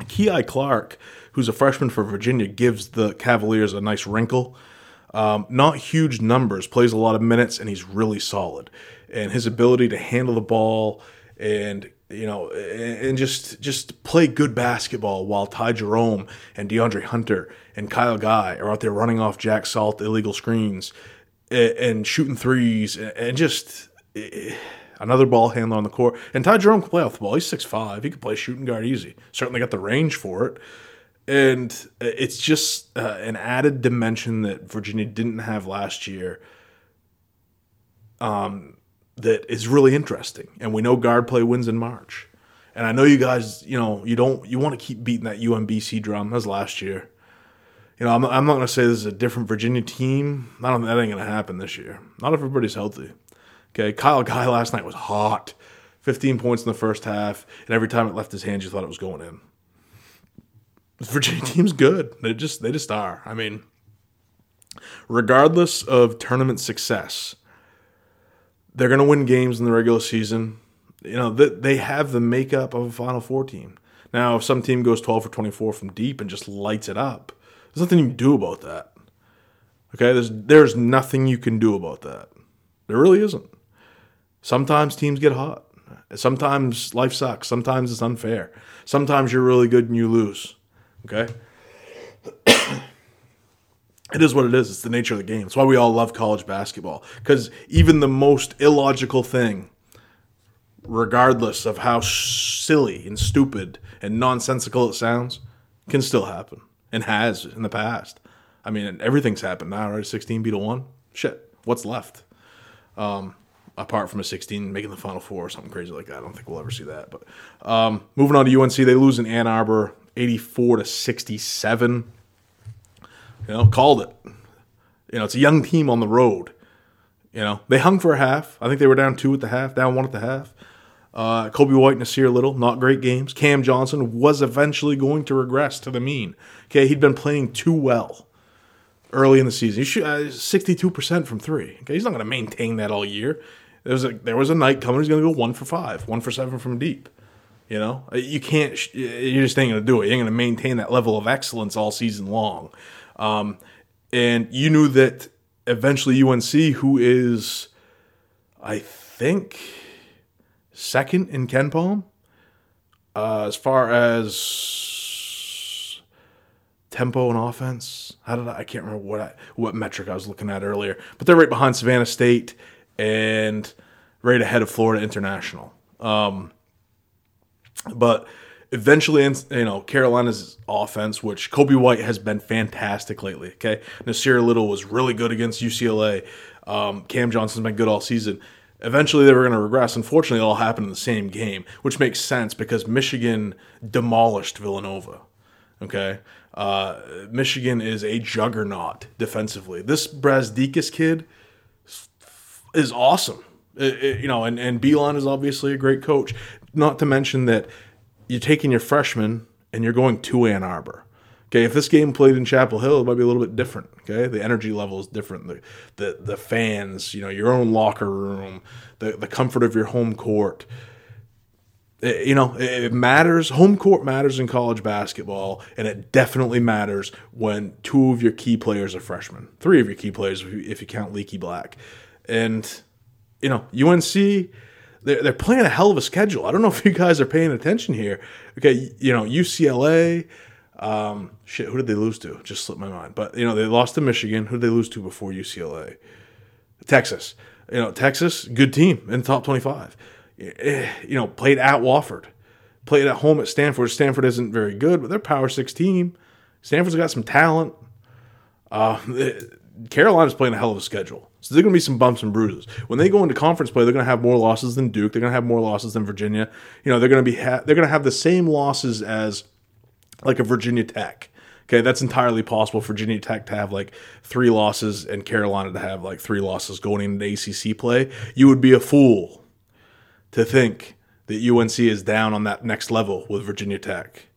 Kihei Clark, who's a freshman for Virginia, gives the Cavaliers a nice wrinkle. Um, not huge numbers, plays a lot of minutes, and he's really solid. And his ability to handle the ball and you know, and just just play good basketball while Ty Jerome and DeAndre Hunter and Kyle Guy are out there running off Jack Salt illegal screens and, shooting threes and just another ball handler on the court. And Ty Jerome can play off the ball. He's six five. He can play shooting guard easy. Certainly got the range for it. And it's just uh, an added dimension that Virginia didn't have last year. Um, that is really interesting. And we know guard play wins in March. And I know you guys, you know, you don't you want to keep beating that UMBC drum. as last year. You know, I'm, I'm not going to say this is a different Virginia team. I don't. That ain't going to happen this year. Not everybody's healthy. Okay, Kyle Guy [laughs] last night was hot. 15 points in the first half, and every time it left his hands, you thought it was going in. The Virginia [laughs] team's good. They just they just are. I mean, regardless of tournament success, they're going to win games in the regular season. You know, they have the makeup of a Final Four team. Now, if some team goes 12 for 24 from deep and just lights it up, there's nothing you can do about that. Okay, there's there's nothing you can do about that. There really isn't. Sometimes teams get hot. Sometimes life sucks. Sometimes it's unfair. Sometimes you're really good and you lose. Okay? [clears throat] it is what it is. It's the nature of the game. It's why we all love college basketball. Because even the most illogical thing, regardless of how silly and stupid and nonsensical it sounds, can still happen and has in the past. I mean, everything's happened now, right? 16 beat a 1. Shit. What's left? Um, apart from a 16 making the Final Four or something crazy like that. I don't think we'll ever see that. But um, moving on to UNC, they lose in Ann Arbor 84 to 67. You know, called it. You know, it's a young team on the road. You know, they hung for a half. I think they were down two at the half, down one at the half. Uh, Coby White, Nassir Little, not great games. Cam Johnson was eventually going to regress to the mean. Okay, he'd been playing too well early in the season. He shoot uh, sixty-two percent from three. Okay, he's not going to maintain that all year. There was a there was a night coming. He's going to go one for five, one for seven from deep. You know, you can't. You just ain't going to do it. You ain't going to maintain that level of excellence all season long. Um, and you knew that eventually UNC, who is, I think, second in KenPom, uh, as far as tempo and offense. How did I? I can't remember what I, what metric I was looking at earlier, but they're right behind Savannah State and right ahead of Florida International. Um, but eventually, you know, Carolina's offense, which Coby White has been fantastic lately. Okay, Nassir Little was really good against UCLA. Um, Cam Johnson's been good all season. Eventually, they were going to regress. Unfortunately, it all happened in the same game, which makes sense because Michigan demolished Villanova. Okay, uh, Michigan is a juggernaut defensively. This Brazdeikis kid is awesome. It, it, you know, and, and Beilein is obviously a great coach. Not to mention that you're taking your freshman and you're going to Ann Arbor. Okay, if this game played in Chapel Hill, it might be a little bit different. Okay, the energy level is different. The the the fans, you know, your own locker room, the the comfort of your home court. It, you know, it matters. Home court matters in college basketball, and it definitely matters when two of your key players are freshmen, three of your key players if you, if you count Leaky Black, and you know, UNC they're, they're playing a hell of a schedule. I don't know if you guys are paying attention here. Okay, you know, UCLA, um, shit, who did they lose to? Just slipped my mind. But, you know, they lost to Michigan. Who did they lose to before UCLA? Texas. You know, Texas, good team in the top 25. Eh, you know, played at Wofford, played at home at Stanford. Stanford isn't very good, but they're power six team. Stanford's got some talent. Uh, [laughs] Carolina's playing a hell of a schedule. So there's going to be some bumps and bruises. When they go into conference play, they're going to have more losses than Duke. They're going to have more losses than Virginia. You know, they're going to be ha- they're going to have the same losses as like a Virginia Tech. Okay, that's entirely possible for Virginia Tech to have like three losses and Carolina to have like three losses going into ACC play. You would be a fool to think that UNC is down on that next level with Virginia Tech.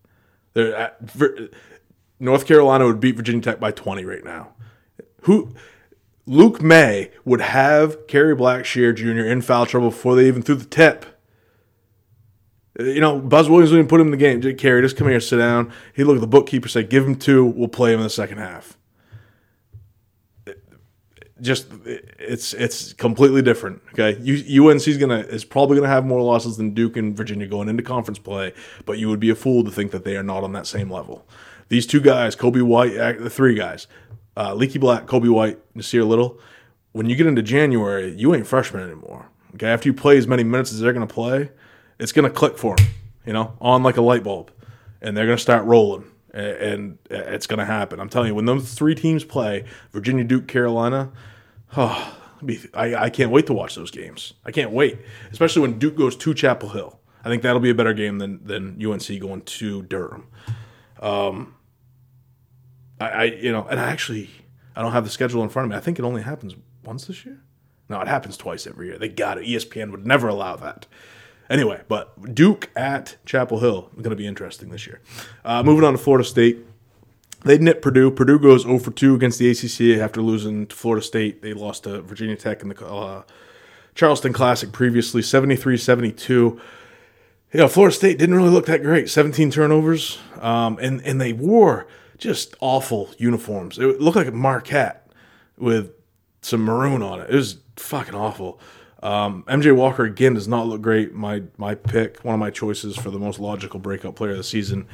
At, North Carolina would beat Virginia Tech by 20 right now. Who Luke Maye would have Kerry Blackshear Jr. in foul trouble before they even threw the tip. You know, Buzz Williams didn't put him in the game. Kerry, just come here, sit down. He looked at the bookkeeper, said, "Give him two. We'll play him in the second half." just it's it's completely different. Okay, UNC is gonna is probably gonna have more losses than Duke and Virginia going into conference play, but you would be a fool to think that they are not on that same level. These two guys, Coby White, the three guys, uh, Leaky Black, Coby White, Nassir Little. When you get into January, you ain't freshman anymore. Okay, after you play as many minutes as they're gonna play, it's gonna click for them. You know, on like a light bulb, and they're gonna start rolling and it's going to happen. I'm telling you, when those three teams play, Virginia, Duke, Carolina, [sighs] oh, I, I can't wait to watch those games. I can't wait, especially when Duke goes to Chapel Hill. I think that'll be a better game than than UNC going to Durham. Um, I, I you know, and I actually I don't have the schedule in front of me. I think it only happens once this year. No, it happens twice every year. They got it. ESPN would never allow that. Anyway, but Duke at Chapel Hill is going to be interesting this year. Uh, moving on to Florida State. They nip Purdue. Purdue goes 0 for 2 against the ACC after losing to Florida State. They lost to Virginia Tech in the uh, Charleston Classic previously, 73 72. You know, Florida State didn't really look that great. 17 turnovers. Um, and, and they wore just awful uniforms. It looked like a Marquette with some maroon on it. It was fucking awful. Um, MJ Walker again does not look great. My my pick, one of my choices for the most logical breakout player of the season,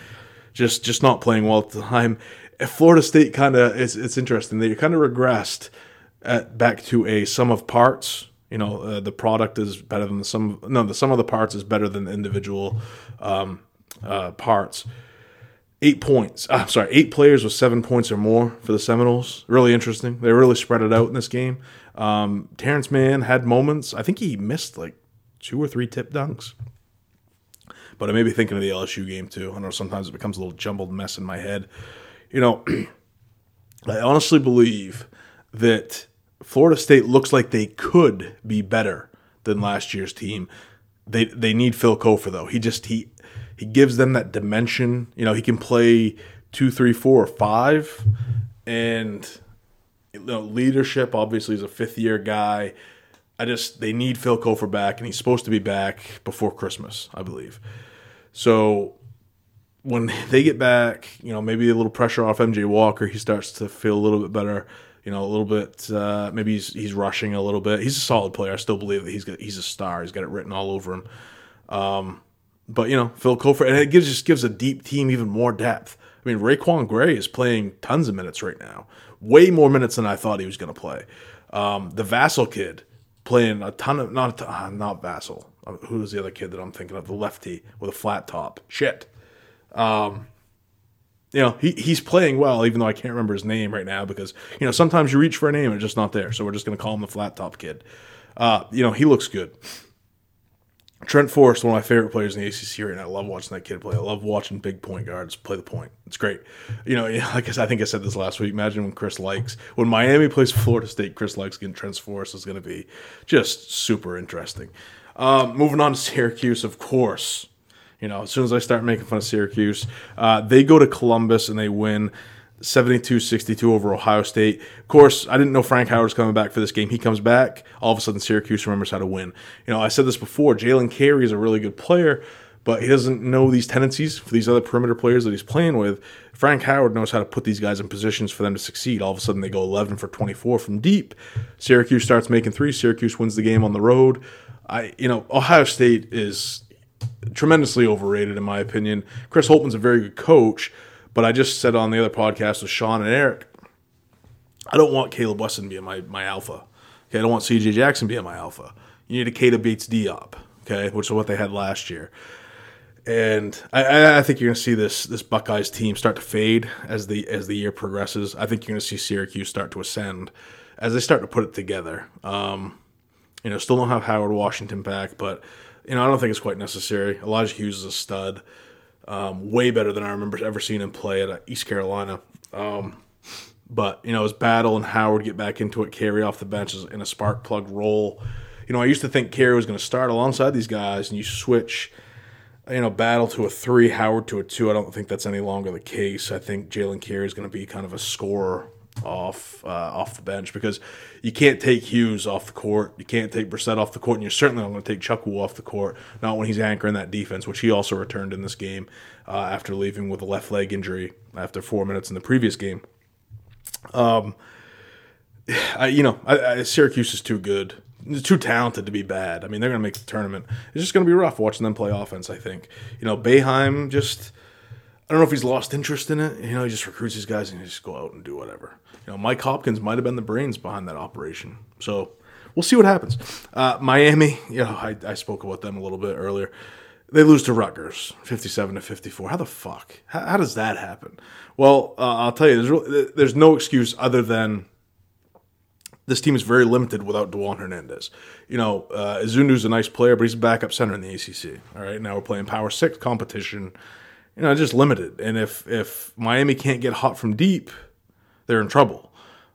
just just not playing well at the time. Florida State kind of it's it's interesting. They kind of regressed at, back to a sum of parts. You know, uh, the product is better than the sum. No, the sum of the parts is better than the individual um, uh, parts. Eight points. Uh, sorry, eight players with seven points or more for the Seminoles. Really interesting. They really spread it out in this game. Um, Terance Mann had moments. I think he missed like two or three tip dunks. But I may be thinking of the LSU game too. I know sometimes it becomes a little jumbled mess in my head. You know, [clears throat] I honestly believe that Florida State looks like they could be better than last year's team. They they need Phil Cofer though. He just he he gives them that dimension. You know, he can play two, three, four, or five, and you know, leadership. Obviously, he's a fifth year guy. I just they need Phil Cofer back, and he's supposed to be back before Christmas, I believe. So when [laughs] they get back, you know, maybe a little pressure off MJ Walker, he starts to feel a little bit better. You know, a little bit. Uh, maybe he's he's rushing a little bit. He's a solid player. I still believe that he's got, he's a star. He's got it written all over him. Um, but you know, Phil Cofer, and it gives just gives a deep team even more depth. I mean, RaiQuan Gray is playing tons of minutes right now way more minutes than I thought he was going to play. Um, the Vassell kid playing a ton of not ton, uh, not Vassell. Uh, who's the other kid that I'm thinking of? The lefty with a flat top. Shit. Um, you know, he, he's playing well, even though I can't remember his name right now because, you know, sometimes you reach for a name and it's just not there. So we're just going to call him the flat top kid. Uh, you know, he looks good. Trent Forrest, one of my favorite players in the ACC right now. I love watching that kid play. I love watching big point guards play the point. It's great. You know, [laughs] I guess I think I said this last week. Imagine when Chris Lykes when Miami plays Florida State, Chris Lykes against Trent Forrest is going to be just super interesting. Um, moving on to Syracuse, of course. You know, as soon as I start making fun of Syracuse, uh, they go to Columbus and they win 72 62 over Ohio State. Of course, I didn't know Frank Howard was coming back for this game. He comes back. All of a sudden, Syracuse remembers how to win. You know, I said this before Jalen Carey is a really good player, but he doesn't know these tendencies for these other perimeter players that he's playing with. Frank Howard knows how to put these guys in positions for them to succeed. All of a sudden, they go 11 for 24 from deep. Syracuse starts making three. Syracuse wins the game on the road. I, you know, Ohio State is tremendously overrated in my opinion. Chris Holtmann's a very good coach but I just said on the other podcast with Sean and Eric, I don't want Caleb Wesson being my, my alpha. Okay, I don't want CJ Jackson being my alpha. You need a Keita Bates Diop, okay, which is what they had last year. And I, I think you're going to see this this Buckeyes team start to fade as the as the year progresses. I think you're going to see Syracuse start to ascend as they start to put it together. Um, you know, still don't have Howard Washington back, but you know I don't think it's quite necessary. Elijah Hughes is a stud um, way better than I remember ever seeing him play at uh, East Carolina. Um, but you know, as Battle and Howard get back into it, Carey off the bench is in a spark plug role. You know, I used to think Carey was going to start alongside these guys, and you switch, you know, Battle to a three, Howard to a two. I don't think that's any longer the case. I think Jalen Carey is going to be kind of a scorer off uh, off the bench because you can't take Hughes off the court, you can't take Brissett off the court, and you're certainly not going to take Chukwu off the court. Not when he's anchoring that defense, which he also returned in this game uh, after leaving with a left leg injury after four minutes in the previous game. Um, [sighs] I, you know, I, I, Syracuse is too good, too talented to be bad. I mean, they're going to make the tournament. It's just going to be rough watching them play offense. I think. You know, Boeheim just. I don't know if he's lost interest in it. You know, he just recruits these guys and he just go out and do whatever. You know, Mike Hopkins might have been the brains behind that operation. So we'll see what happens. Uh, Miami, you know, I, I spoke about them a little bit earlier. They lose to Rutgers, fifty-seven to fifty-four. How the fuck? How, how does that happen? Well, uh, I'll tell you, there's really, there's no excuse other than this team is very limited without Dewan Hernandez. You know, uh, Izundu's a nice player, but he's a backup center in the ACC. All right, now we're playing Power Six competition. You know, just limited. And if if Miami can't get hot from deep, they're in trouble.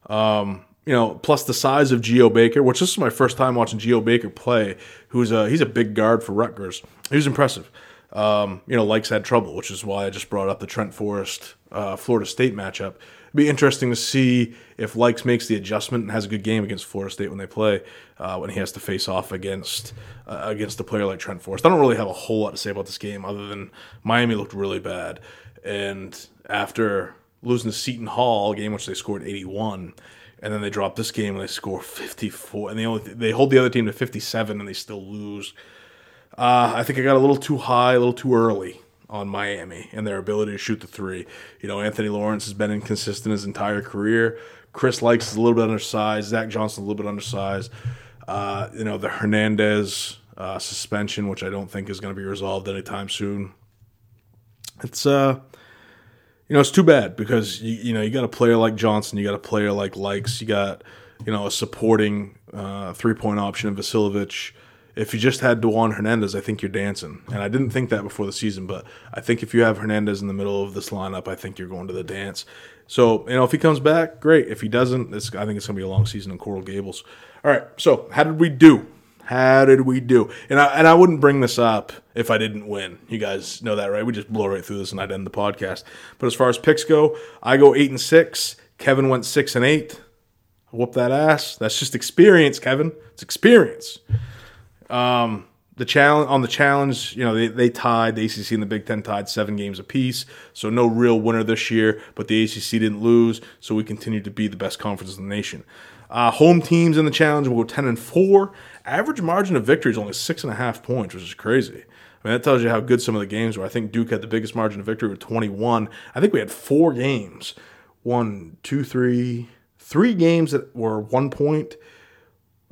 Um, you know, plus the size of Geo Baker, which this is my first time watching Geo Baker play. Who's a he's a big guard for Rutgers. He was impressive. Um, you know, Lykes had trouble, which is why I just brought up the Trent Forrest uh, Florida State matchup It'd be interesting to see if Lykes makes the adjustment and has a good game against Florida State when they play, uh, when he has to face off against uh, against a player like Trent Forrest. I don't really have a whole lot to say about this game other than Miami looked really bad, and after losing to Seton Hall, game which they scored 81, and then they drop this game and they score 54, and they only they hold the other team to 57 and they still lose. Uh, I think I got a little too high, a little too early on Miami and their ability to shoot the three. You know, Anthony Lawrence has been inconsistent his entire career. Chris Lykes is a little bit undersized. Zach Johnson a little bit undersized. Uh, you know, the Hernandez uh, suspension, which I don't think is going to be resolved anytime soon. It's uh, you know, it's too bad because you, you know you got a player like Johnson, you got a player like Lykes, you got you know a supporting uh, three point option in Vasiljevic if you just had Dewan Hernandez, I think you're dancing. And I didn't think that before the season, but I think if you have Hernandez in the middle of this lineup, I think you're going to the dance. So, you know, if he comes back, great. If he doesn't, I think it's going to be a long season in Coral Gables. All right, so how did we do? How did we do? And I, and I wouldn't bring this up if I didn't win. You guys know that, right? We just blow right through this and I'd end the podcast. But as far as picks go, I go eight and six. Kevin went six and eight. Whoop that ass. That's just experience, Kevin. It's experience. Um, the challenge on the challenge, you know, they, they tied the ACC and the Big Ten tied seven games apiece, so no real winner this year. But the ACC didn't lose, so we continue to be the best conference in the nation. Uh, home teams in the challenge will go ten and four. Average margin of victory is only six and a half points, which is crazy. I mean, that tells you how good some of the games were. I think Duke had the biggest margin of victory with 21. I think we had four games, one, two, three, three games that were one point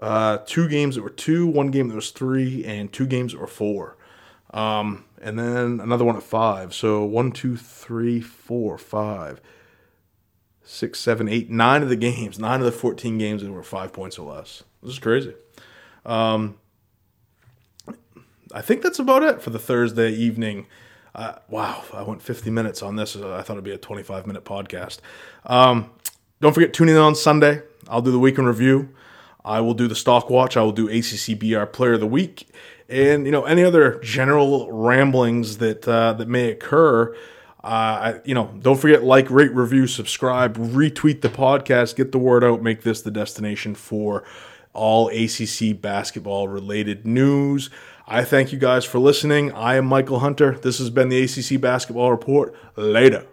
uh, two games that were two, one game that was three, and two games that were four. Um, and then another one at five. So one, two, three, four, five, six, seven, eight, nine of the games, nine of the 14 games that were five points or less. This is crazy. Um, I think that's about it for the Thursday evening. Uh, wow, I went 50 minutes on this. I thought it'd be a 25 minute podcast. Um, don't forget, tuning in on Sunday. I'll do the weekend review. I will do the stock watch. I will do ACCBR Player of the Week, and you know any other general ramblings that uh, that may occur. Uh, you know, don't forget like, rate, review, subscribe, retweet the podcast, get the word out, make this the destination for all ACC basketball related news. I thank you guys for listening. I am Michael Hunter. This has been the ACC Basketball Report. Later.